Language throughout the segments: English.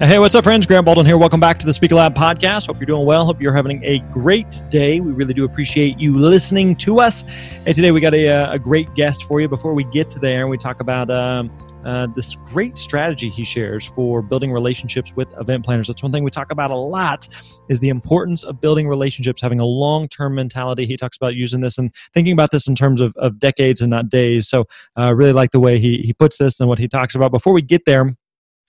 Hey, what's up, friends? Grant Baldwin here. Welcome back to the Speaker Lab podcast. Hope you're doing well. Hope you're having a great day. We really do appreciate you listening to us. And today we got a, uh, a great guest for you. Before we get to there, we talk about um, uh, this great strategy he shares for building relationships with event planners. That's one thing we talk about a lot is the importance of building relationships, having a long-term mentality. He talks about using this and thinking about this in terms of, of decades and not days. So I uh, really like the way he, he puts this and what he talks about. Before we get there,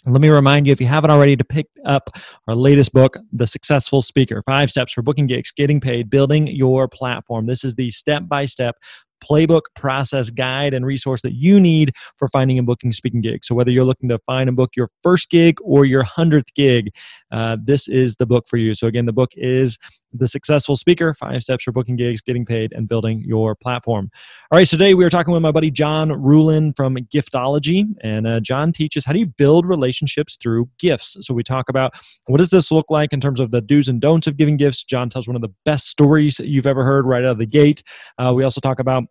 let me remind you, if you haven't already, to pick up our latest book, The Successful Speaker Five Steps for Booking Gigs, Getting Paid, Building Your Platform. This is the step by step playbook, process, guide, and resource that you need for finding and booking speaking gigs. So, whether you're looking to find and book your first gig or your 100th gig, uh, this is the book for you. So, again, the book is The Successful Speaker Five Steps for Booking Gigs, Getting Paid, and Building Your Platform. All right, so today we are talking with my buddy John Ruhlin from Giftology. And uh, John teaches how do you build relationships through gifts. So, we talk about what does this look like in terms of the do's and don'ts of giving gifts. John tells one of the best stories you've ever heard right out of the gate. Uh, we also talk about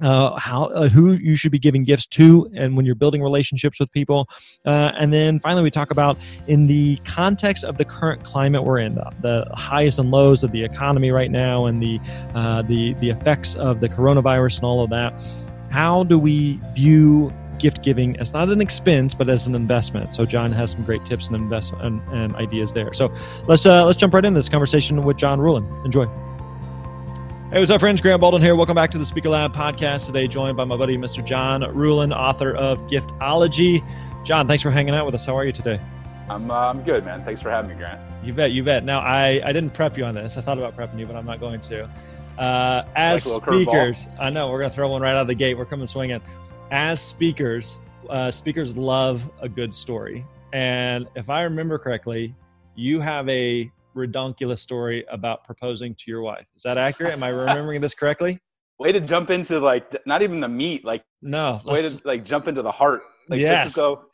uh, how uh, who you should be giving gifts to and when you're building relationships with people. Uh, and then finally we talk about in the context of the current climate we're in the, the highs and lows of the economy right now and the uh, the the effects of the coronavirus and all of that. How do we view gift giving as not an expense but as an investment? So john has some great tips and investment and, and ideas there. So let's uh, let's jump right into this conversation with john ruhlin enjoy Hey, what's up, friends? Grant Baldwin here. Welcome back to the Speaker Lab podcast. Today, joined by my buddy, Mr. John Ruhlin, author of Giftology. John, thanks for hanging out with us. How are you today? I'm, uh, I'm good, man. Thanks for having me, Grant. You bet, you bet. Now, I, I didn't prep you on this. I thought about prepping you, but I'm not going to. Uh, as like speakers, I know we're going to throw one right out of the gate. We're coming swinging. As speakers, uh, speakers love a good story. And if I remember correctly, you have a redonkulous story about proposing to your wife. Is that accurate? Am I remembering this correctly? Way to jump into like not even the meat, like no. Way to like jump into the heart. Like yes. let's go.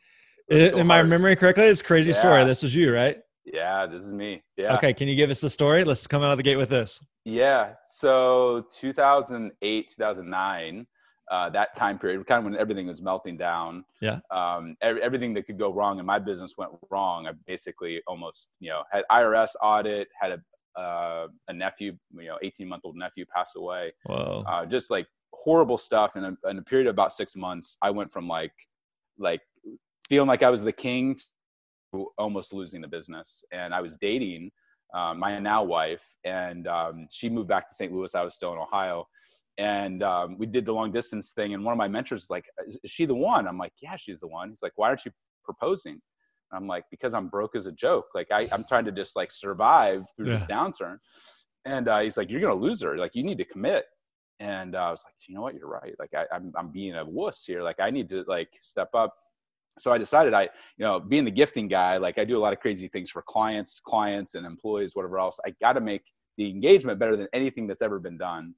Let's go am hard. I remembering correctly? It's crazy yeah. story. This was you, right? Yeah, this is me. Yeah. Okay, can you give us the story? Let's come out of the gate with this. Yeah. So 2008, 2009, uh, that time period, kind of when everything was melting down. Yeah. Um, every, everything that could go wrong in my business went wrong. I basically almost, you know, had IRS audit, had a, uh, a nephew, you know, 18 month old nephew pass away. Whoa. Uh, just like horrible stuff. In a, in a period of about six months, I went from like, like feeling like I was the king to almost losing the business. And I was dating um, my now wife, and um, she moved back to St. Louis. I was still in Ohio and um, we did the long distance thing and one of my mentors was like is she the one? I'm like yeah she's the one. He's like why aren't you proposing? And i'm like because i'm broke as a joke. Like I, i'm trying to just like survive through yeah. this downturn. And uh, he's like you're gonna lose her. Like you need to commit. And uh, i was like you know what? You're right. Like I, I'm, I'm being a wuss here. Like i need to like step up. So i decided i you know being the gifting guy like i do a lot of crazy things for clients clients and employees whatever else. I got to make the engagement better than anything that's ever been done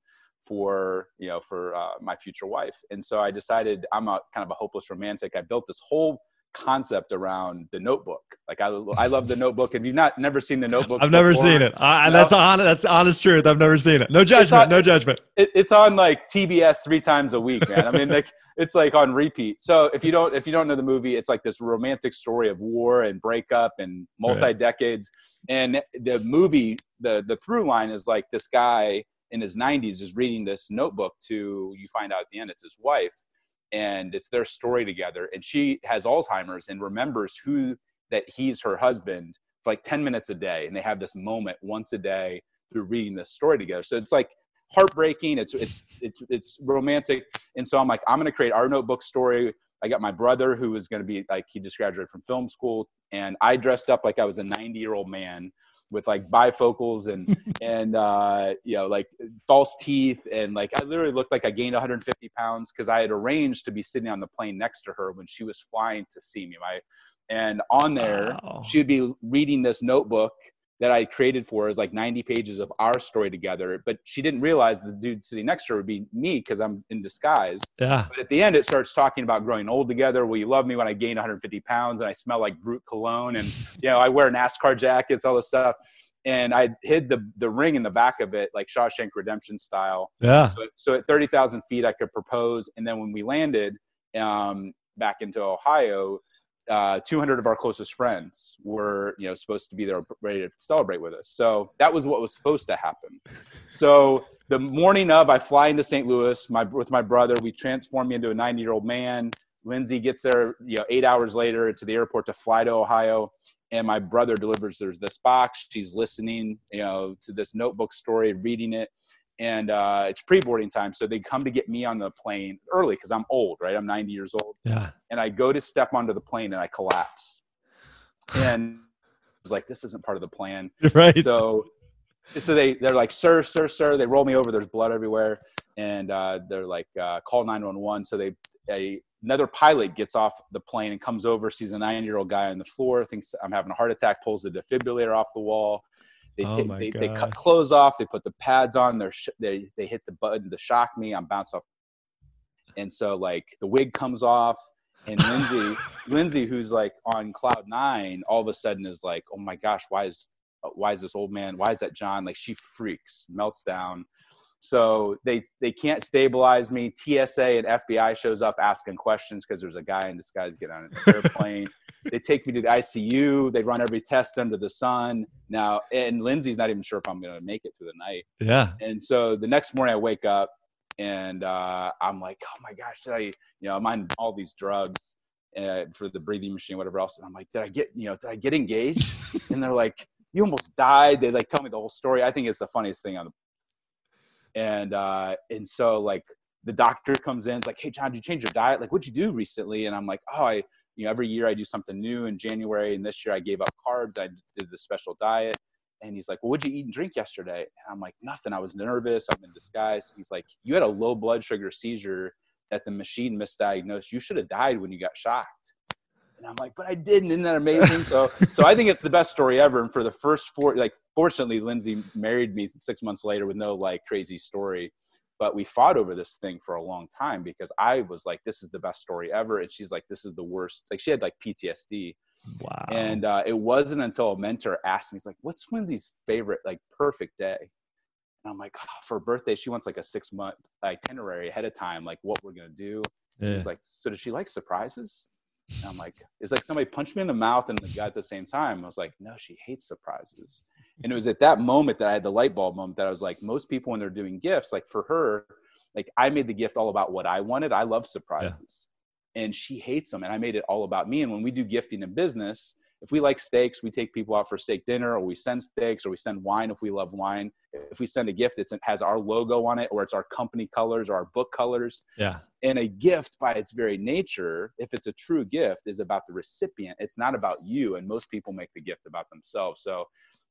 for you know for uh, my future wife. And so i decided i'm a kind of a hopeless romantic. I built this whole concept around the notebook. Like i, I love the notebook. Have you not never seen the notebook i've never seen it. I, that's honest that's honest truth. I've never seen it. No judgment on, no judgment. it, it's on like tbs three times a week man. I mean like it's like on repeat. So if you don't if you don't know the movie it's like this romantic story of war and breakup and multi decades right. and the movie the the through line is like this guy in his 90s is reading this notebook to you find out at the end it's his wife and it's their story together and she has alzheimer's and remembers who that he's her husband for like 10 minutes a day and they have this moment once a day through reading this story together. So it's like heartbreaking it's it's it's it's romantic and so i'm like i'm going to create our notebook story. I got my brother who was going to be like he just graduated from film school and i dressed up like i was a 90 year old man with like bifocals and and uh, you know like false teeth and like I literally looked like I gained 150 pounds because I had arranged to be sitting on the plane next to her when she was flying to see me. My and on there wow. she'd be reading this notebook that I created for her is like 90 pages of our story together. But she didn't realize the dude sitting next to her would be me because I'm in disguise. Yeah. But at the end, it starts talking about growing old together. Will you love me when I gain 150 pounds and I smell like Brut cologne and you know I wear NASCAR jackets, all this stuff. And I hid the the ring in the back of it, like Shawshank Redemption style. Yeah. So, so at 30,000 feet, I could propose. And then when we landed um, back into Ohio, uh, 200 of our closest friends were you know supposed to be there ready to celebrate with us. So that was what was supposed to happen. So the morning of i fly into st louis my, with my brother we transform me into a 90 year old man. Lindsay gets there you know eight hours later to the airport to fly to ohio and my brother delivers there's this box she's listening you know to this notebook story reading it and uh, it's pre-boarding time so they come to get me on the plane early because i'm old right? I'm 90 years old. Yeah. And i go to step onto the plane and i collapse. And I was like this isn't part of the plan. Right. So so they they're like sir sir sir they roll me over there's blood everywhere. And uh, they're like uh, call 911 so they a, another pilot gets off the plane and comes over sees a nine year old guy on the floor thinks i'm having a heart attack pulls the defibrillator off the wall they, oh they, they, cut clothes off. They put the pads on. They're sh- they they hit the button to shock me. I'm bounced off, and so like the wig comes off, and Lindsay Lindsay, who's like on cloud nine, all of a sudden is like, oh my gosh, why is why is this old man? Why is that John? Like she freaks, melts down. So they they can't stabilize me. TSA and FBI shows up asking questions because there's a guy in disguise getting on an airplane. They take me to the ICU. They run every test under the sun. Now, and Lindsay's not even sure if I'm going to make it through the night. Yeah. And so the next morning I wake up and uh, I'm like, oh my gosh, did I, you know, I'm on all these drugs uh, for the breathing machine, whatever else. And I'm like, did I get, you know, did I get engaged? and they're like, you almost died. They like tell me the whole story. I think it's the funniest thing on the and uh, and so like the doctor comes in, it's like, hey John, did you change your diet? Like, what'd you do recently? And I'm like, oh, I you know every year I do something new. In January and this year I gave up carbs. I did the special diet. And he's like, well, what'd you eat and drink yesterday? And I'm like, nothing. I was nervous. I'm in disguise. He's like, you had a low blood sugar seizure that the machine misdiagnosed. You should have died when you got shocked. And I'm like, but I didn't. Isn't that amazing? so, so I think it's the best story ever. And for the first four, like, fortunately, Lindsay married me six months later with no like crazy story. But we fought over this thing for a long time because I was like, this is the best story ever. And she's like, this is the worst. Like, she had like PTSD. Wow. And uh, it wasn't until a mentor asked me, he's like, what's Lindsay's favorite, like, perfect day? And I'm like, oh, for birthday, she wants like a six month itinerary ahead of time, like what we're going to do. Yeah. He's like, so does she like surprises? And I'm like, it's like somebody punched me in the mouth and the guy at the same time. I was like, no, she hates surprises. And it was at that moment that I had the light bulb moment that I was like, most people when they're doing gifts, like for her, like I made the gift all about what I wanted. I love surprises. Yeah. And she hates them. And I made it all about me. And when we do gifting in business, if we like steaks, we take people out for steak dinner, or we send steaks, or we send wine if we love wine. If we send a gift, it has our logo on it, or it's our company colors or our book colors. Yeah. And a gift, by its very nature, if it's a true gift, is about the recipient. It's not about you. And most people make the gift about themselves. So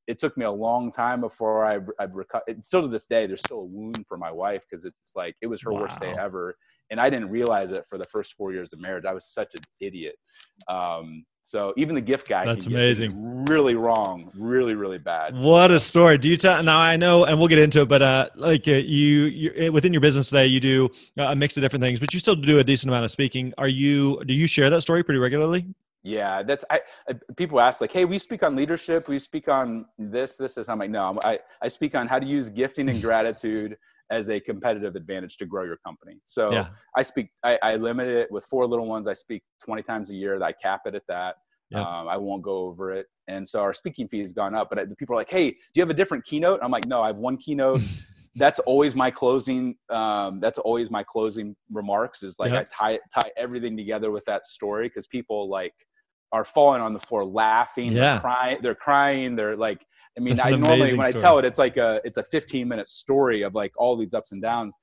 it took me a long time before I, I've recovered. Still to this day, there's still a wound for my wife because it's like it was her wow. worst day ever, and I didn't realize it for the first four years of marriage. I was such an idiot. Um, so even the gift guy, that's amazing. Really wrong, really really bad. What a story! Do you tell now? I know, and we'll get into it. But uh, like uh, you, you eh, within your business today, you do a mix of different things, but you still do a decent amount of speaking. Are you? Do you share that story pretty regularly? Yeah, that's I, I, People ask like, "Hey, we speak on leadership. We speak on this, this, this." I'm like, no, I I speak on how to use gifting and gratitude as a competitive advantage to grow your company. So yeah. I speak, I, I, limit it with four little ones. I speak 20 times a year. I cap it at that. Yeah. Um, I won't go over it. And so our speaking fee has gone up, but the people are like, Hey, do you have a different keynote? I'm like, no, I have one keynote. that's always my closing. Um, that's always my closing remarks is like, I tie, tie everything together with that story. Cause people like, are falling on the floor laughing, Yeah. they're crying, they're crying, they're like, I mean, That's I normally when I tell it, it's like a it's a 15 minute story of like all these ups and downs.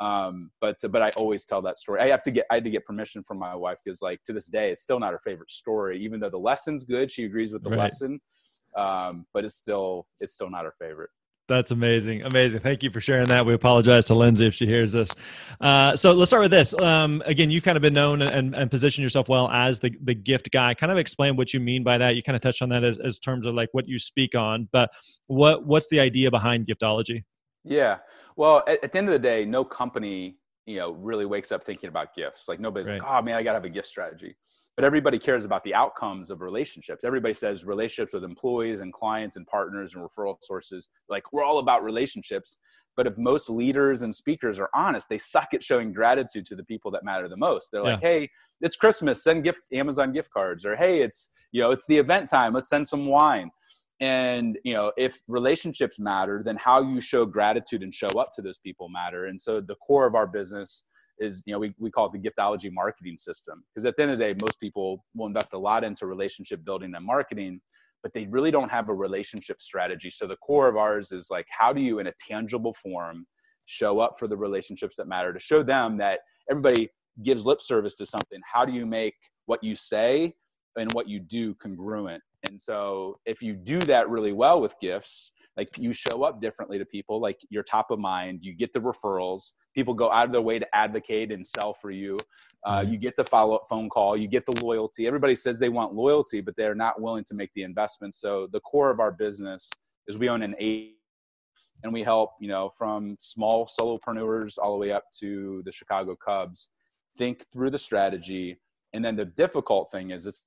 Um, but but I always tell that story. I have to get I had to get permission from my wife because like to this day it's still not her favorite story, even though the lesson's good. She agrees with the Right. lesson, um, but it's still it's still not her favorite. That's amazing. Amazing. Thank you for sharing that. We apologize to Lindsay if she hears this. Uh, so let's start with this. Um, again, you've kind of been known and, and positioned yourself well as the, the gift guy. Kind of explain what you mean by that. You kind of touched on that as, as terms of like what you speak on, but what what's the idea behind giftology? Yeah. Well, at, at the end of the day, no company, you know, really wakes up thinking about gifts. Like nobody's like, oh man, I gotta have a gift strategy. But everybody cares about the outcomes of relationships. Everybody says relationships with employees and clients and partners and referral sources. Like we're all about relationships. But if most leaders and speakers are honest, they suck at showing gratitude to the people that matter the most. They're like, hey, it's Christmas, send gift Amazon gift cards, or hey, it's you know, it's the event time, let's send some wine and you know if relationships matter then how you show gratitude and show up to those people matter and so the core of our business is you know we, we call it the giftology marketing system because at the end of the day most people will invest a lot into relationship building and marketing but they really don't have a relationship strategy. So the core of ours is like how do you in a tangible form show up for the relationships that matter to show them that everybody gives lip service to something? How do you make what you say and what you do congruent? And so if you do that really well with gifts, like you show up differently to people, like you're top of mind, you get the referrals, people go out of their way to advocate and sell for you. Uh, Mhm. You get the follow up phone call, you get the loyalty. Everybody says they want loyalty, but they're not willing to make the investment. So the core of our business is we own an eight and we help, you know, from small solopreneurs all the way up to the Chicago Cubs think through the strategy. And then the difficult thing is it's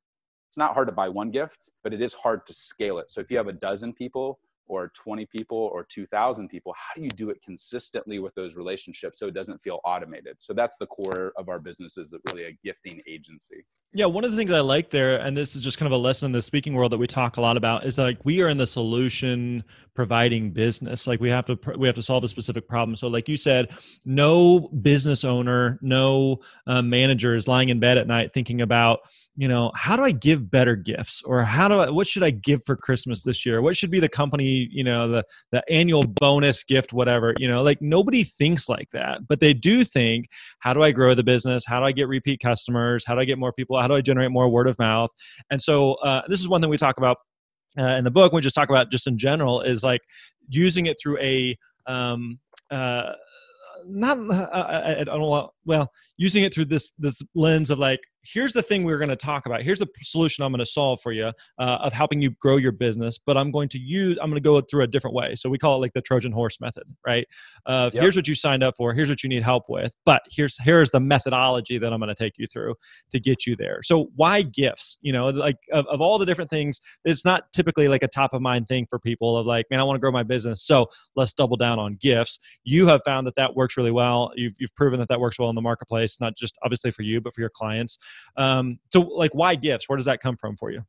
it's not hard to buy one gift, but it is hard to scale it. So if you have a dozen people or 20 people or 2000 people, how do you do it consistently with those relationships so it doesn't feel automated? So that's the core of our business is really a gifting agency. Yeah, one of the things I like there, and this is just kind of a lesson in the speaking world that we talk a lot about, is like we are in the solution providing business. Like we have to we have to solve a specific problem. So, like you said, no business owner, no uh, manager is lying in bed at night thinking about, you know, how do I give better gifts, or how do I, what should I give for Christmas this year? What should be the company, you know, the the annual bonus gift, whatever. You know, like nobody thinks like that, but they do think, how do I grow the business? How do I get repeat customers? How do I get more people? How do I generate more word of mouth? And so uh, this is one thing we talk about uh, in the book. We just talk about just in general is like using it through a um, uh, not uh, I, I don't well using it through this this lens of like here's the thing we're going to talk about. Here's the solution i'm going to solve for you uh, of helping you grow your business but i'm going to use i'm going to go through a different way. So we call it like the trojan horse method right? Uh, Yep. here's what you signed up for here's what you need help with but here's here's the methodology that i'm going to take you through to get you there. So why gifts? You know like of, of all the different things it's not typically like a top of mind thing for people of like man i want to grow my business so let's double down on gifts. You have found that that works really well. You've, you've proven that that works well in the marketplace not just obviously for you but for your clients um, so like why gifts where does that come from for you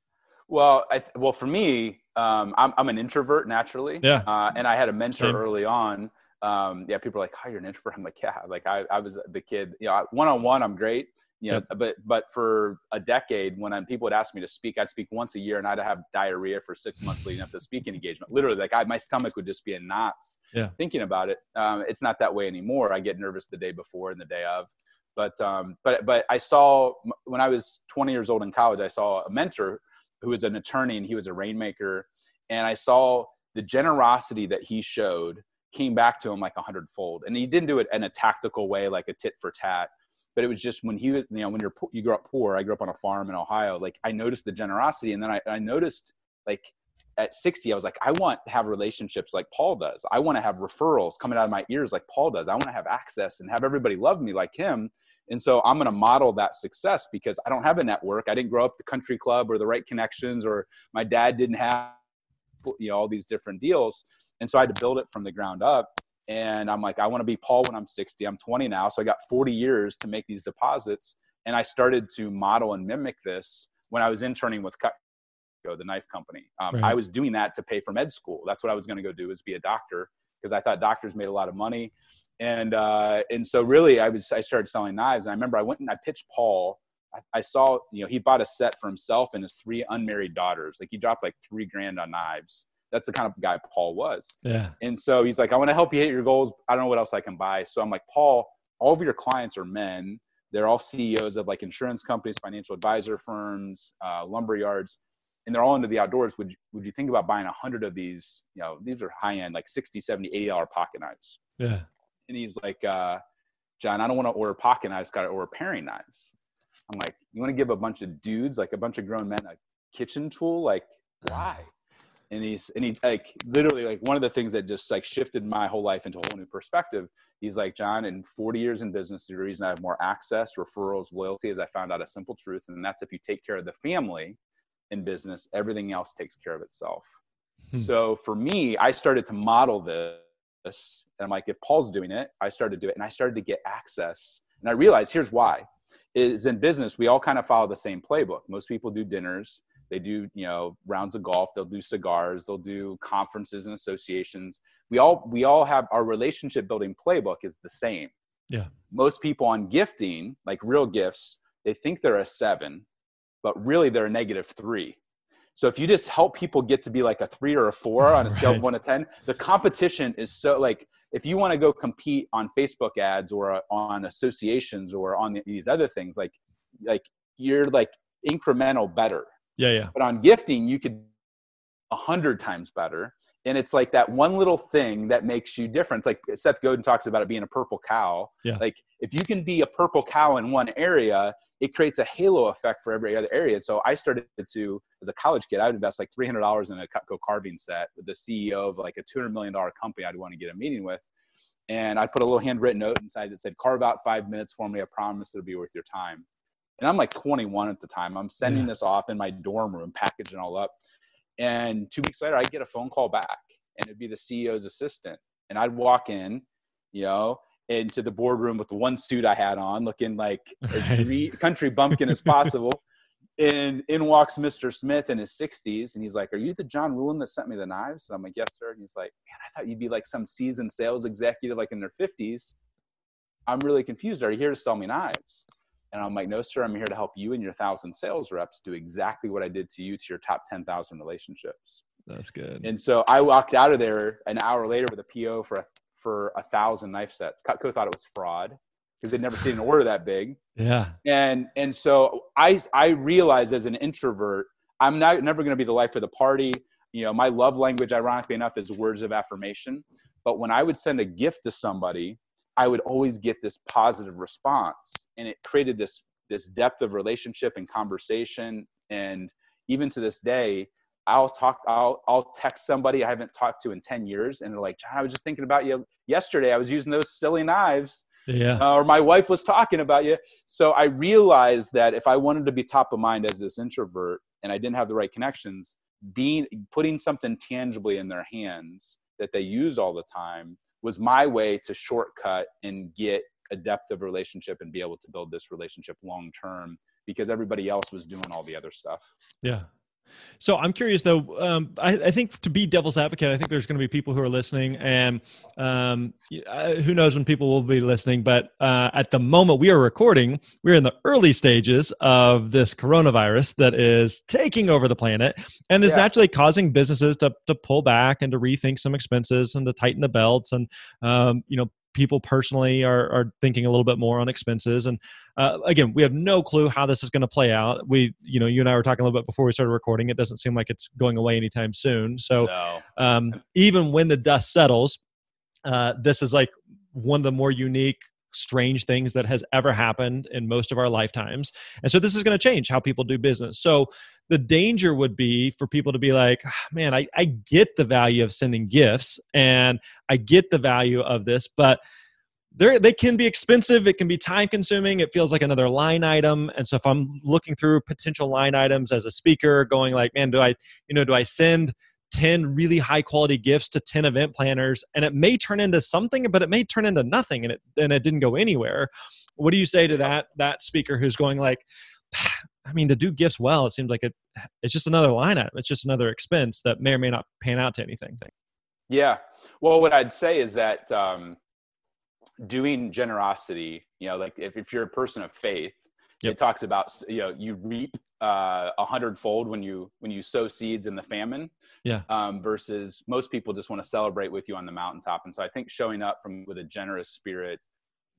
Well, I th- well for me, um, I'm I'm an introvert naturally. Yeah. Uh, and I had a mentor Same. early on. Um, yeah, people are like, "Oh, you're an introvert." I'm like, "Yeah." Like I, I was the kid. You know, one on one, I'm great. You know, but but for a decade, when i people would ask me to speak, I'd speak once a year, and I'd have diarrhea for six months leading up to the speaking engagement. Literally, like I, my stomach would just be in knots. Yeah. Thinking about it, um, it's not that way anymore. I get nervous the day before and the day of. But um, but but I saw when I was 20 years old in college, I saw a mentor who was an attorney and he was a rainmaker, and I saw the generosity that he showed came back to him like a hundredfold. And he didn't do it in a tactical way, like a tit for tat. But it was just when he was, you know, when you're you grow up poor. I grew up on a farm in Ohio. Like I noticed the generosity, and then I, I noticed like at 60, I was like, I want to have relationships like Paul does. I want to have referrals coming out of my ears like Paul does. I want to have access and have everybody love me like him. And so I'm going to model that success because I don't have a network. I didn't grow up the country club or the right connections, or my dad didn't have, you know, all these different deals. And so I had to build it from the ground up. And I'm like, I want to be Paul when I'm 60. I'm 20 now. So I got 40 years to make these deposits. And I started to model and mimic this when I was interning with Cutco, the knife company. Um, Right. I was doing that to pay for med school. That's what I was going to go do is be a doctor because I thought doctors made a lot of money. And, uh, and so really I was, I started selling knives and I remember I went and I pitched Paul. I, I saw, you know, he bought a set for himself and his three unmarried daughters. Like he dropped like three grand on knives. That's the kind of guy Paul was. Yeah. And so he's like, I want to help you hit your goals. I don't know what else I can buy. So I'm like, Paul, all of your clients are men. They're all CEOs of like insurance companies, financial advisor firms, uh, lumber yards, and they're all into the outdoors. Would you, would you think about buying a hundred of these? You know, these are high end, like 60, 70, 80 dollar pocket knives. Yeah. And he's like, uh, John, I don't want to order pocket knives, got to order paring knives. I'm like, you want to give a bunch of dudes, like a bunch of grown men, a kitchen tool? Like, why? And he's and he's like literally like one of the things that just like shifted my whole life into a whole new perspective. He's like, John, in 40 years in business, the reason I have more access, referrals, loyalty is I found out a simple truth, and that's if you take care of the family in business, everything else takes care of itself. Hmm. So for me, I started to model this. And I'm like, if Paul's doing it, I started to do it. And I started to get access. And I realized here's why is in business, we all kind of follow the same playbook. Most people do dinners, they do, you know, rounds of golf, they'll do cigars, they'll do conferences and associations. We all we all have our relationship building playbook is the same. Yeah. Most people on gifting, like real gifts, they think they're a 7, but really they're a negative 3. So if you just help people get to be like a 3 or a 4 on a scale right. of 1 to 10, the competition is so like if you want to go compete on Facebook ads or uh, on associations or on these other things, like like you're like incremental better. Yeah, yeah. But on gifting, you could a hundred times better. And it's like that one little thing that makes you different. It's like Seth Godin talks about it being a purple cow. Yeah. Like if you can be a purple cow in one area, it creates a halo effect for every other area. So I started to, as a college kid, I would invest like $300 in a Cutco carving set with the CEO of like a $200 million company I'd want to get a meeting with. And I'd put a little handwritten note inside that said, carve out five minutes for me. I promise it'll be worth your time. And I'm like 21 at the time. I'm sending yeah. this off in my dorm room, packaging all up. And two weeks later, I get a phone call back and it'd be the CEO's assistant. And I'd walk in, you know, into the boardroom with the one suit I had on, looking like as re- country bumpkin as possible. and in walks Mr. Smith in his 60s, and he's like, "Are you the John Ruhlin that sent me the knives?" And I'm like, "Yes, sir." And he's like, "Man, I thought you'd be like some seasoned sales executive, like in their 50s. I'm really confused. Are you here to sell me knives?" And I'm like, "No, sir. I'm here to help you and your thousand sales reps do exactly what I did to you to your top 10,000 relationships." That's good. And so I walked out of there an hour later with a PO for a for a thousand knife sets. Cutco thought it was fraud because they'd never seen an order that big. Yeah. And and so I I realized as an introvert, I'm not never going to be the life of the party. You know, my love language, ironically enough, is words of affirmation. But when I would send a gift to somebody, I would always get this positive response, and it created this this depth of relationship and conversation. And even to this day, I'll talk, I'll, I'll text somebody I haven't talked to in 10 years and they're like, John, I was just thinking about you yesterday. I was using those silly knives. Yeah. Uh, or my wife was talking about you. So I realized that if I wanted to be top of mind as this introvert and I didn't have the right connections, being, putting something tangibly in their hands that they use all the time was my way to shortcut and get a depth of relationship and be able to build this relationship long term because everybody else was doing all the other stuff. Yeah. So I'm curious though. Um, I, I, think to be devil's advocate, I think there's going to be people who are listening, and um, who knows when people will be listening. But uh, at the moment we are recording, we're in the early stages of this coronavirus that is taking over the planet and is yeah. naturally causing businesses to to pull back and to rethink some expenses and to tighten the belts and um, you know people personally are, are thinking a little bit more on expenses. And uh, again, we have no clue how this is going to play out. We, you know, you and I were talking a little bit before we started recording. It doesn't seem like it's going away anytime soon. So no. um, even when the dust settles, uh, this is like one of the more unique strange things that has ever happened in most of our lifetimes. And so this is going to change how people do business. So the danger would be for people to be like, oh, man, I, I get the value of sending gifts and I get the value of this, but they they can be expensive. It can be time consuming. It feels like another line item. And so if I'm looking through potential line items as a speaker, going like, man, do I, you know, do I send 10 really high quality gifts to 10 event planners and it may turn into something but it may turn into nothing and it and it didn't go anywhere. What do you say to that that speaker who's going like i mean to do gifts well it seems like it it's just another line item it's just another expense that may or may not pan out to anything. Yeah. Well what i'd say is that um, doing generosity you know like if, if you're a person of faith Yep. It talks about you know you reap uh, a hundredfold when you when you sow seeds in the famine. Yeah. Um, versus most people just want to celebrate with you on the mountaintop, and so I think showing up from with a generous spirit,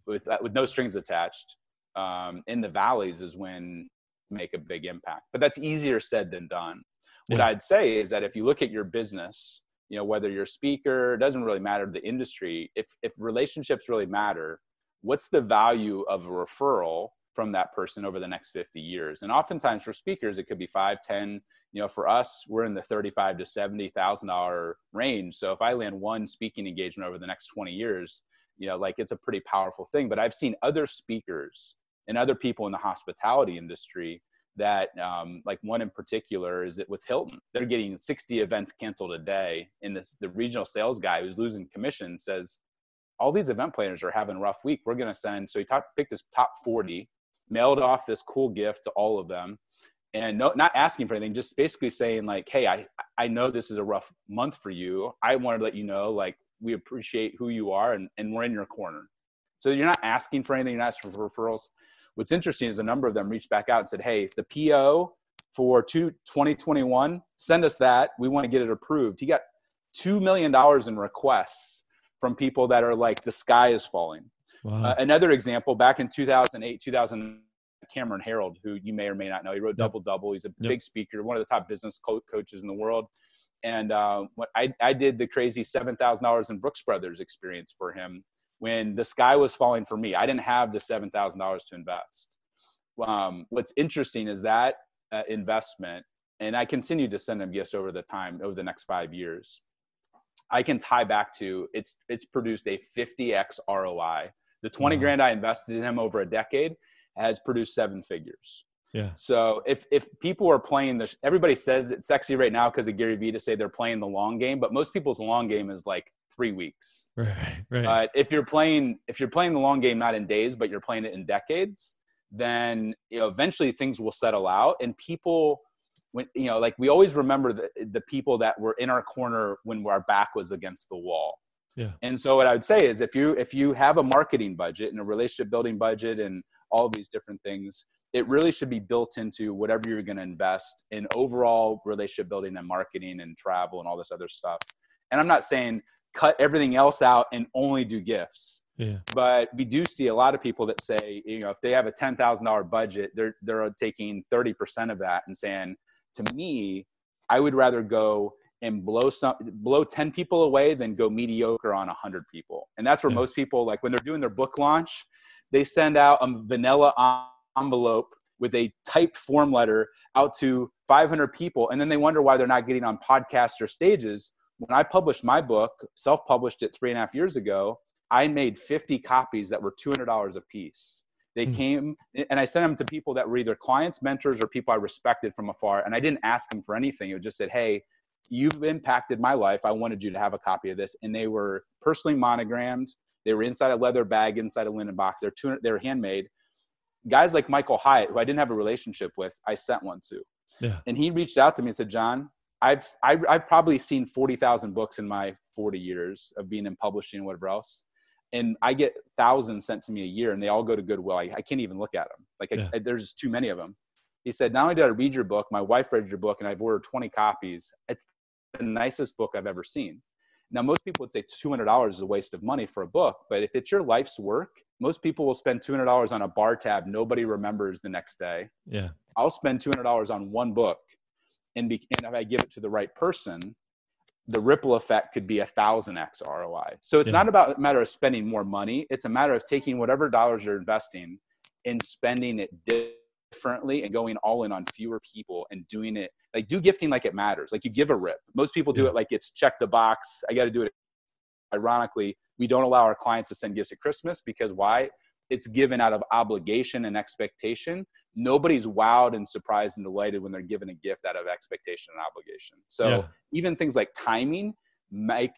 with uh, with no strings attached, um, in the valleys is when make a big impact. But that's easier said than done. What yeah. I'd say is that if you look at your business, you know whether you're a speaker, it doesn't really matter the industry. If if relationships really matter, what's the value of a referral from that person over the next 50 years. And oftentimes for speakers, it could be five, 10, you know, for us, we're in the 35 to $70,000 range. So if I land one speaking engagement over the next 20 years, you know, like it's a pretty powerful thing. But I've seen other speakers and other people in the hospitality industry that um, like one in particular is it with Hilton. They're getting 60 events canceled a day. And this the regional sales guy who's losing commission says, all these event planners are having a rough week. We're going to send, so he picked his top 40 mailed off this cool gift to all of them and no, not asking for anything, just basically saying like, "Hey, I I know this is a rough month for you. I wanted to let you know like we appreciate who you are and, and we're in your corner." So you're not asking for anything, you're not asking for referrals. What's interesting is a number of them reached back out and said, "Hey, the PO for two, 2021, send us that. We want to get it approved." He got two million dollars in requests from people that are like, "The sky is falling." Wow. Uh, another example, back in 2008, 2000, Cameron Herold, who you may or may not know, he wrote Double Double. He's a yep. big speaker, one of the top business co- coaches in the world. And uh, what I, I did the crazy seven thousand dollars in Brooks Brothers experience for him when the sky was falling for me. I didn't have the seven thousand dollars to invest. Um, what's interesting is that uh, investment, and I continued to send him gifts over the time over the next five years. I can tie back to it's it's produced a 50x ROI the 20 mm-hmm. grand I invested in him over a decade has produced seven figures. Yeah. So if if people are playing the, everybody says it's sexy right now because of Gary Vee to say they're playing the long game, but most people's long game is like three weeks. Right. Right. But if you're playing if you're playing the long game not in days, but you're playing it in decades, then you know eventually things will settle out and people when you know like we always remember the the people that were in our corner when our back was against the wall yeah. And so what I would say is if you if you have a marketing budget and a relationship building budget and all these different things, it really should be built into whatever you're going to invest in overall relationship building and marketing and travel and all this other stuff. And I'm not saying cut everything else out and only do gifts. Yeah. But we do see a lot of people that say, you know, if they have a ten thousand dollar budget, they're they're taking thirty percent of that and saying, to me, I would rather go and blow some blow 10 people away than go mediocre on 100 people and that's where yeah. most people like when they're doing their book launch they send out a vanilla envelope with a typed form letter out to 500 people and then they wonder why they're not getting on podcasts or stages when i published my book self-published it three and a half years ago i made 50 copies that were $200 a piece they mm-hmm. came and I sent them to people that were either clients, mentors, or people I respected from afar. And I didn't ask them for anything. It just said, Hey, you've impacted my life. I wanted you to have a copy of this. And they were personally monogrammed. They were inside a leather bag, inside a linen box. They're, two, they're handmade. Guys like Michael Hyatt, who I didn't have a relationship with, I sent one to. Yeah. And he reached out to me and said, John, I've, I've, I've probably seen 40,000 books in my 40 years of being in publishing and whatever else. And I get thousands sent to me a year and they all go to Goodwill. I, I can't even look at them. Like yeah. I, I, there's too many of them. He said, not only did I read your book, my wife read your book and I've ordered 20 copies. It's the nicest book I've ever seen. Now, most people would say $200 is a waste of money for a book, but if it's your life's work, most people will spend $200 on a bar tab nobody remembers the next day. Yeah. I'll spend $200 on one book, and, be, and if I give it to the right person, the ripple effect could be a thousand X ROI. So it's yeah. not about a matter of spending more money. It's a matter of taking whatever dollars you're investing and spending it differently and going all in on fewer people and doing it like do gifting like it matters. Like you give a rip. Most people do yeah. it like it's check the box. I got to do it ironically. We don't allow our clients to send gifts at christmas because why? It's given out of obligation and expectation. Nobody's wowed and surprised and delighted when they're given a gift out of expectation and obligation. So yeah. even things like timing make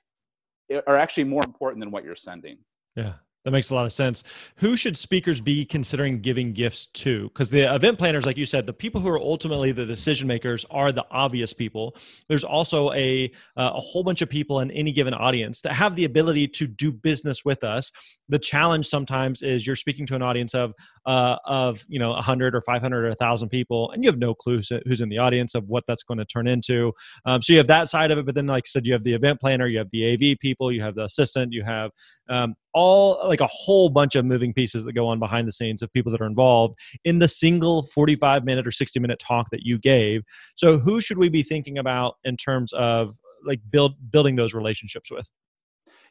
are actually more important than what you're sending. Yeah That makes a lot of sense. Who should speakers be considering giving gifts to? Because the event planners, like you said, the people who are ultimately the decision makers are the obvious people. There's also a uh, a whole bunch of people in any given audience that have the ability to do business with us. The challenge sometimes is you're speaking to an audience of uh, of you know 100 or 500 or 1,000 people, and you have no clue who's in the audience of what that's going to turn into. Um, so you have that side of it, but then, like I said, you have the event planner, you have the AV people, you have the assistant, you have um, all like a whole bunch of moving pieces that go on behind the scenes of people that are involved in the single 45 minute or 60 minute talk that you gave. So who should we be thinking about in terms of like build building those relationships with?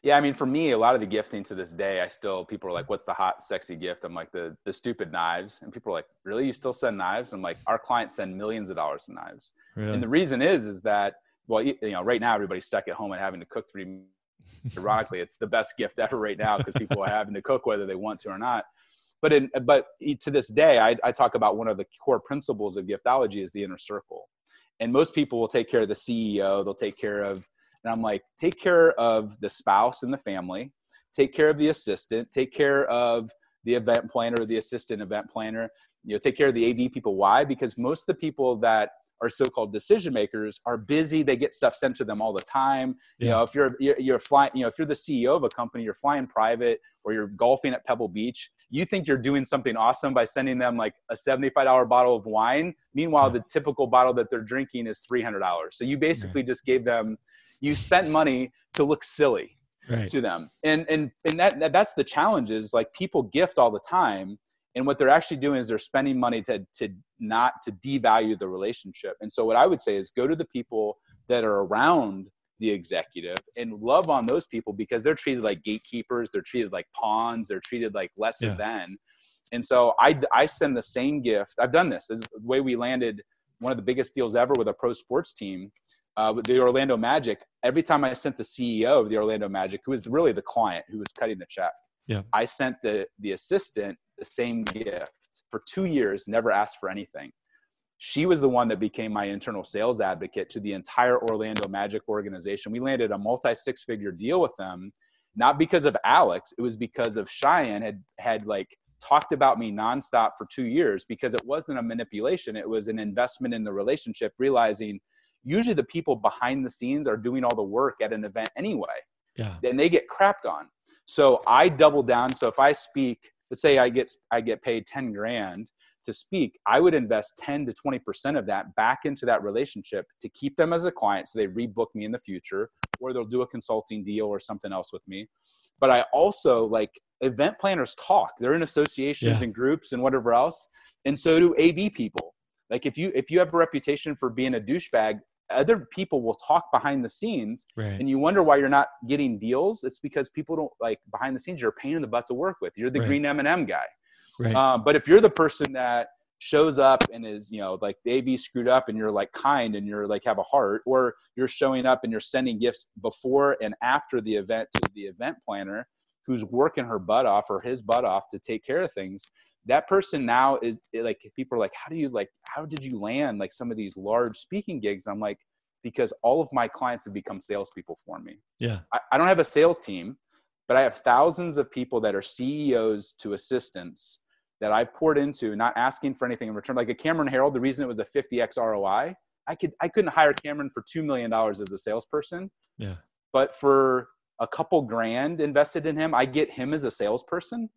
Yeah i mean for me a lot of the gifting to this day i still people are like what's the hot sexy gift? I'm like the the stupid knives. And people are like really? You still send knives? I'm like our clients send millions of dollars in knives. Really? and the reason is is that well you know right now everybody's stuck at home and having to cook three Ironically, it's the best gift ever right now because people are having to cook whether they want to or not. But in but to this day, I, I talk about one of the core principles of giftology is the inner circle, and most people will take care of the CEO. They'll take care of, and I'm like, take care of the spouse and the family, take care of the assistant, take care of the event planner, the assistant event planner. You know, take care of the AV people. Why? Because most of the people that are so-called decision makers are busy they get stuff sent to them all the time yeah. you know if you're, you're, you're flying you know if you're the ceo of a company you're flying private or you're golfing at pebble beach you think you're doing something awesome by sending them like a $75 bottle of wine meanwhile yeah. the typical bottle that they're drinking is $300 so you basically just gave them you spent money to look silly right. to them and and and that that's the challenge is like people gift all the time and what they're actually doing is they're spending money to to not to devalue the relationship and so what i would say is go to the people that are around the executive and love on those people because they're treated like gatekeepers they're treated like pawns they're treated like lesser yeah. than and so I, I send the same gift i've done this. this the way we landed one of the biggest deals ever with a pro sports team uh, with the orlando magic every time i sent the ceo of the orlando magic who was really the client who was cutting the check yeah. i sent the the assistant the same gift for two years, never asked for anything. She was the one that became my internal sales advocate to the entire Orlando Magic organization. We landed a multi six figure deal with them, not because of Alex, it was because of Cheyenne had had like talked about me nonstop for two years because it wasn't a manipulation, it was an investment in the relationship, realizing usually the people behind the scenes are doing all the work at an event anyway. Yeah. And they get crapped on. So I double down. So if I speak let's say I get I get paid 10 grand to speak, I would invest 10 to 20% of that back into that relationship to keep them as a client so they rebook me in the future or they'll do a consulting deal or something else with me. But I also like event planners talk. They're in associations yeah. and groups and whatever else. And so do AV people. Like if you if you have a reputation for being a douchebag, other people will talk behind the scenes right. and you wonder why you're not getting deals it's because people don't like behind the scenes you're a pain in the butt to work with you're the right. green m&m guy right. um, but if you're the person that shows up and is you know like the av screwed up and you're like kind and you're like have a heart or you're showing up and you're sending gifts before and after the event to the event planner who's working her butt off or his butt off to take care of things that person now is eh, like people are like how do you like how did you land like some of these large speaking gigs? I'm like because all of my clients have become salespeople for me. Yeah. I, I don't have a sales team but i have thousands of people that are ceos to assistants that i've poured into not asking for anything in return. Like a cameron herold the reason it was a 50x roi i could i couldn't hire cameron for $2 million as a salesperson. Yeah. But for a couple grand invested in him i get him as a salesperson.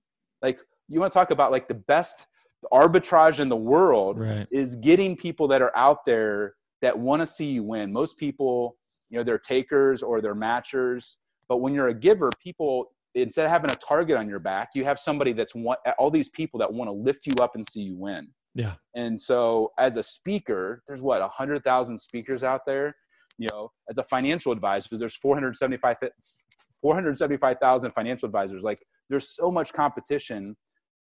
Like you want to talk about like the best arbitrage in the world right. is getting people that are out there that want to see you win. Most people, you know, they're takers or they're matchers. But when you're a giver, people instead of having a target on your back, you have somebody that's want all these people that want to lift you up and see you win. Yeah. And so as a speaker, there's what a hundred thousand speakers out there. You know, as a financial advisor, there's 475 475,000 financial advisors. Like there's so much competition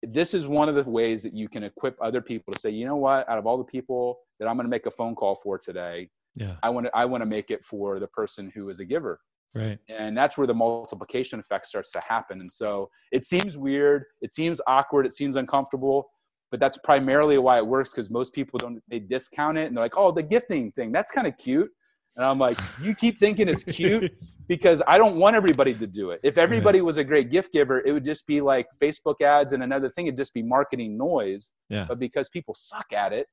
this is one of the ways that you can equip other people to say, you know what, out of all the people that I'm going to make a phone call for today, yeah. I want to I want to make it for the person who is a giver. Right. And that's where the multiplication effect starts to happen. And so it seems weird, it seems awkward, it seems uncomfortable, but that's primarily why it works because most people don't they discount it and they're like, oh, the gifting thing, that's kind of cute. And I'm like, you keep thinking it's cute because I don't want everybody to do it. If everybody right. was a great gift giver, it would just be like Facebook ads and another thing. It'd just be marketing noise. Yeah. But because people suck at it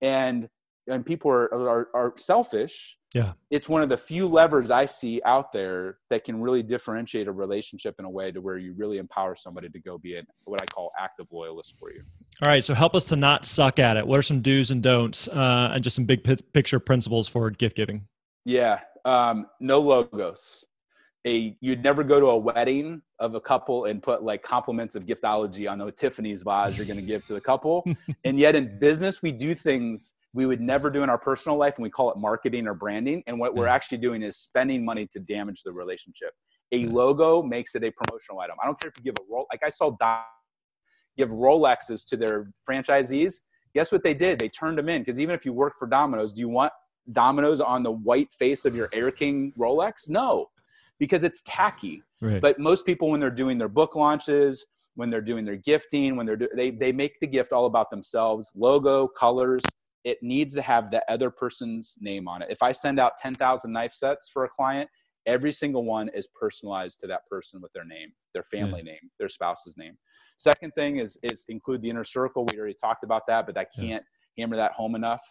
and and people are, are, are selfish, yeah, it's one of the few levers I see out there that can really differentiate a relationship in a way to where you really empower somebody to go be a, what I call active loyalist for you. All right, so help us to not suck at it. What are some do's and don'ts, uh, and just some big p- picture principles for gift giving? Yeah, um, no logos. A you'd never go to a wedding of a couple and put like compliments of giftology on the Tiffany's vase you're going to give to the couple. and yet in business, we do things we would never do in our personal life, and we call it marketing or branding. And what we're mm. actually doing is spending money to damage the relationship. A mm. logo makes it a promotional item. I don't care if you give a roll. Like I saw give Rolexes to their franchisees. Guess what they did? They turned them in because even if you work for Domino's, do you want Domino's on the white face of your Air King Rolex? No, because it's tacky. Right. But most people, when they're doing their book launches, when they're doing their gifting, when they're do- they they make the gift all about themselves, logo, colors. It needs to have the other person's name on it. If I send out ten thousand knife sets for a client, every single one is personalized to that person with their name, their family yeah. name, their spouse's name. Second thing is is include the inner circle. We already talked about that, but I can't yeah. hammer that home enough.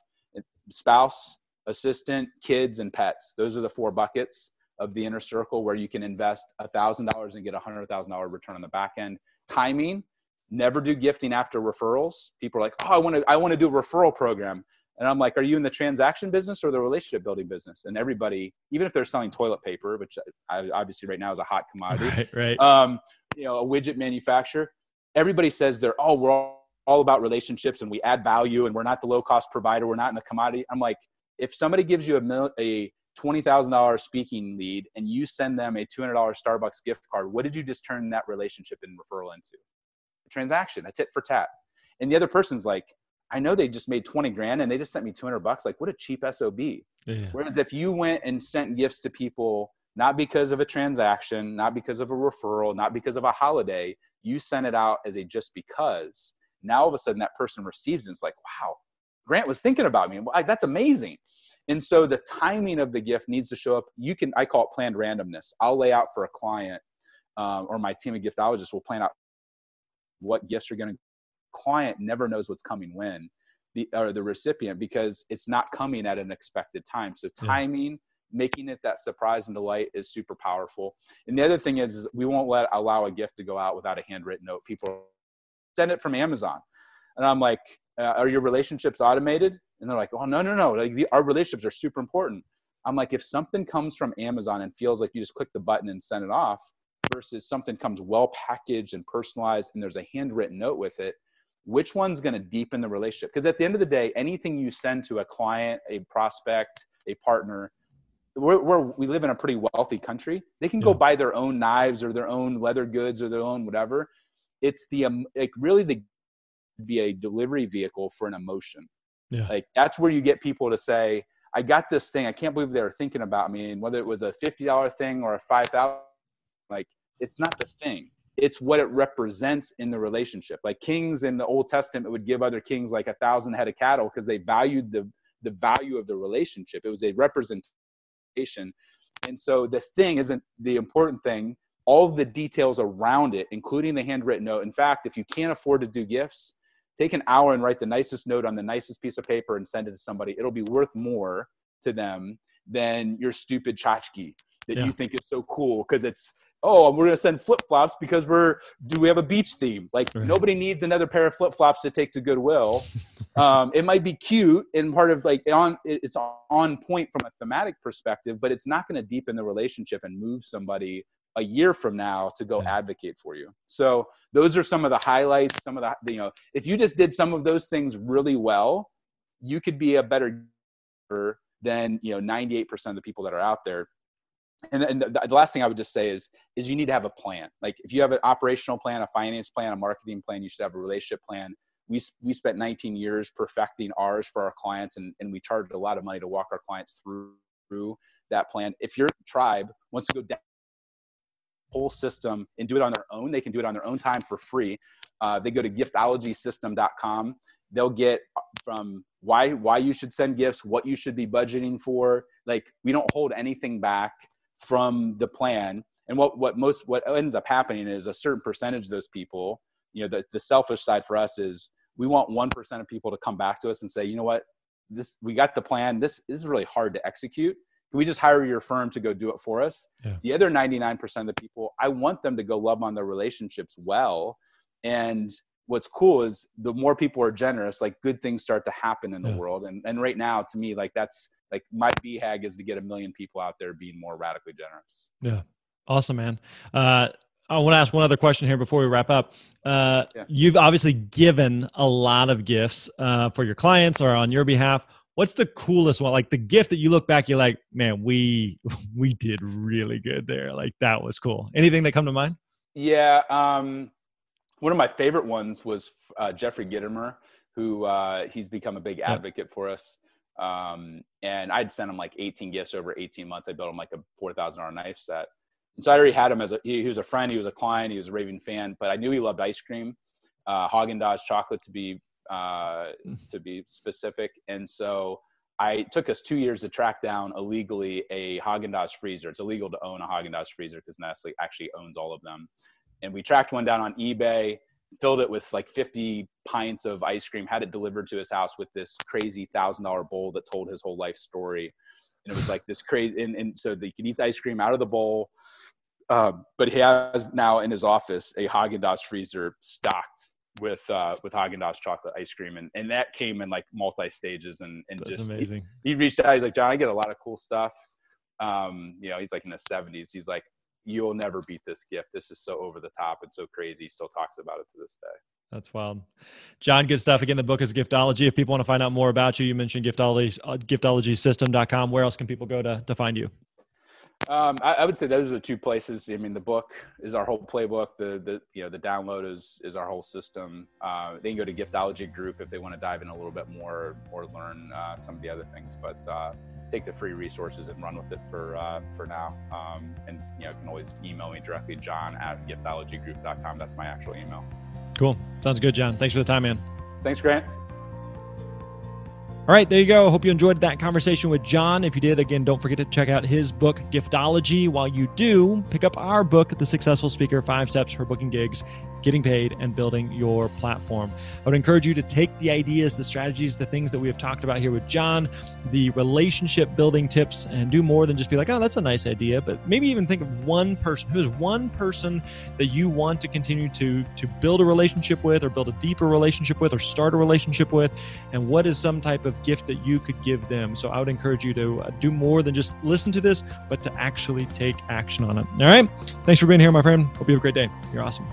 Spouse, assistant, kids, and pets. Those are the four buckets of the inner circle where you can invest a thousand dollars and get a hundred thousand dollar return on the back end. Timing, never do gifting after referrals. People are like, oh, I want to, I want to do a referral program. And I'm like, are you in the transaction business or the relationship building business? And everybody, even if they're selling toilet paper, which I, obviously right now is a hot commodity, right, right. Um, you know, a widget manufacturer, everybody says they're, oh, we're all, all about relationships and we add value and we're not the low cost provider. We're not in the commodity. I'm like, if somebody gives you a, mil- a $20,000 speaking lead and you send them a $200 Starbucks gift card, what did you just turn that relationship and referral into? Transaction, a tit for tat. And the other person's like, I know they just made 20 grand and they just sent me 200 bucks. Like, what a cheap SOB. Yeah. Whereas if you went and sent gifts to people, not because of a transaction, not because of a referral, not because of a holiday, you sent it out as a just because. Now all of a sudden that person receives it. And it's like, wow, Grant was thinking about me. That's amazing. And so the timing of the gift needs to show up. You can, I call it planned randomness. I'll lay out for a client um, or my team of giftologists will plan out what gifts are going to. Client never knows what's coming when, the, or the recipient because it's not coming at an expected time. So timing, yeah. making it that surprise and delight is super powerful. And the other thing is, is we won't let allow a gift to go out without a handwritten note. People send it from Amazon, and I'm like, uh, are your relationships automated? And they're like, oh, no, no, no. Like the, our relationships are super important. I'm like, if something comes from Amazon and feels like you just click the button and send it off versus something comes well packaged and personalized and there's a handwritten note with it, which one's going to deepen the relationship? Because at the end of the day, anything you send to a client, a prospect, a partner, we're, we're, we live in a pretty wealthy country. They can yeah. go buy their own knives or their own leather goods or their own whatever. It's the um, like really the be a delivery vehicle for an emotion. Yeah. Like that's where you get people to say, I got this thing. I can't believe they were thinking about me. And whether it was a $50 thing or a 5,000, like it's not the thing. It's what it represents in the relationship. Like kings in the Old Testament would give other kings like a thousand head of cattle because they valued the, the value of the relationship. It was a representation. And so the thing isn't the important thing. All the details around it, including the handwritten note. In fact, if you can't afford to do gifts, take an hour and write the nicest note on the nicest piece of paper and send it to somebody. It'll be worth more to them than your stupid tchotchke that yeah. you think is so cool because it's oh we're gonna send flip flops because we're do we have a beach theme like right. nobody needs another pair of flip flops to take to Goodwill. um, it might be cute and part of like on it's on point from a thematic perspective, but it's not to deepen the relationship and move somebody a year from now to go yeah. advocate for you. So those are some of the highlights, some of the, you know, if you just did some of those things really well, you could be a better than, you know, 98% of the people that are out there. And, and the, the last thing I would just say is, is you need to have a plan. Like if you have an operational plan, a finance plan, a marketing plan, you should have a relationship plan. We, we spent 19 years perfecting ours for our clients and, and we charged a lot of money to walk our clients through, through that plan. If your tribe wants to go down whole system and do it on their own. They can do it on their own time for free. Uh, they go to giftologysystem.com they'll get from why why you should send gifts, what you should be budgeting for. Like we don't hold anything back from the plan. And what what most what ends up happening is a certain percentage of those people, you know, the, the selfish side for us is we want one percent of people to come back to us and say, you know what, this we got the plan. This, this is really hard to execute. Can we just hire your firm to go do it for us? Yeah. The other 99% of the people, I want them to go love on their relationships well. And what's cool is the more people are generous, like good things start to happen in the yeah. world. And and right now, to me, like that's like my BHAG is to get a million people out there being more radically generous. Yeah. Awesome, man. Uh, I want to ask one other question here before we wrap up. Uh, yeah. You've obviously given a lot of gifts uh, for your clients or on your behalf. What's the coolest one? Like the gift that you look back, you're like, man, we we did really good there. Like that was cool. Anything that come to mind? Yeah, um, one of my favorite ones was uh, Jeffrey Gitomer, who uh, he's become a big advocate for us. Um, and I'd sent him like 18 gifts over 18 months. I built him like a $4,000 knife set. And so I already had him as a, he, he, was a friend, he was a client, he was a raving fan, but I knew he loved ice cream, uh, Haagen-Dazs chocolate to be, uh, mm. to be specific. And so I took us two years to track down illegally a Haagen-Dazs freezer. It's illegal to own a Haagen-Dazs freezer because Nestle actually owns all of them. And we tracked one down on eBay, filled it with like 50 pints of ice cream, had it delivered to his house with this crazy thousand dollar bowl that told his whole life story. And it was like this crazy, and, and so they can eat the ice cream out of the bowl. Um, but he has now in his office a Haagen Dazs freezer stocked with uh, with Haagen Dazs chocolate ice cream, and, and that came in like multi stages, and and That's just amazing. He, he, reached out. He's like, John, I get a lot of cool stuff. Um, you know, he's like in the 70s. He's like, you'll never beat this gift. This is so over the top and so crazy. He still talks about it to this day. That's wild. John, good stuff. Again, the book is Giftology. If people want to find out more about you, you mentioned giftology, uh, giftologysystem.com. Where else can people go to, to find you? Um, I, I, would say those are the two places. I mean, the book is our whole playbook. The the you know the download is is our whole system. Uh, they can go to Giftology Group if they want to dive in a little bit more or learn uh, some of the other things. But uh, take the free resources and run with it for uh, for now. Um, and you know, you can always email me directly, John at giftologygroup.com. That's my actual email. Cool. Sounds good, John. Thanks for the time, man. Thanks, Grant. All right, there you go. Hope you enjoyed that conversation with John. If you did, again, don't forget to check out his book, Giftology. While you do, pick up our book, The Successful Speaker Five Steps for Booking Gigs getting paid, and building your platform. I would encourage you to take the ideas, the strategies, the things that we have talked about here with John, the relationship building tips, and do more than just be like, oh, that's a nice idea, but maybe even think of one person who is one person that you want to continue to to build a relationship with, or build a deeper relationship with, or start a relationship with, and what is some type of gift that you could give them. So I would encourage you to uh, do more than just listen to this, but to actually take action on it. All right. Thanks for being here, my friend. Hope you have a great day. You're awesome.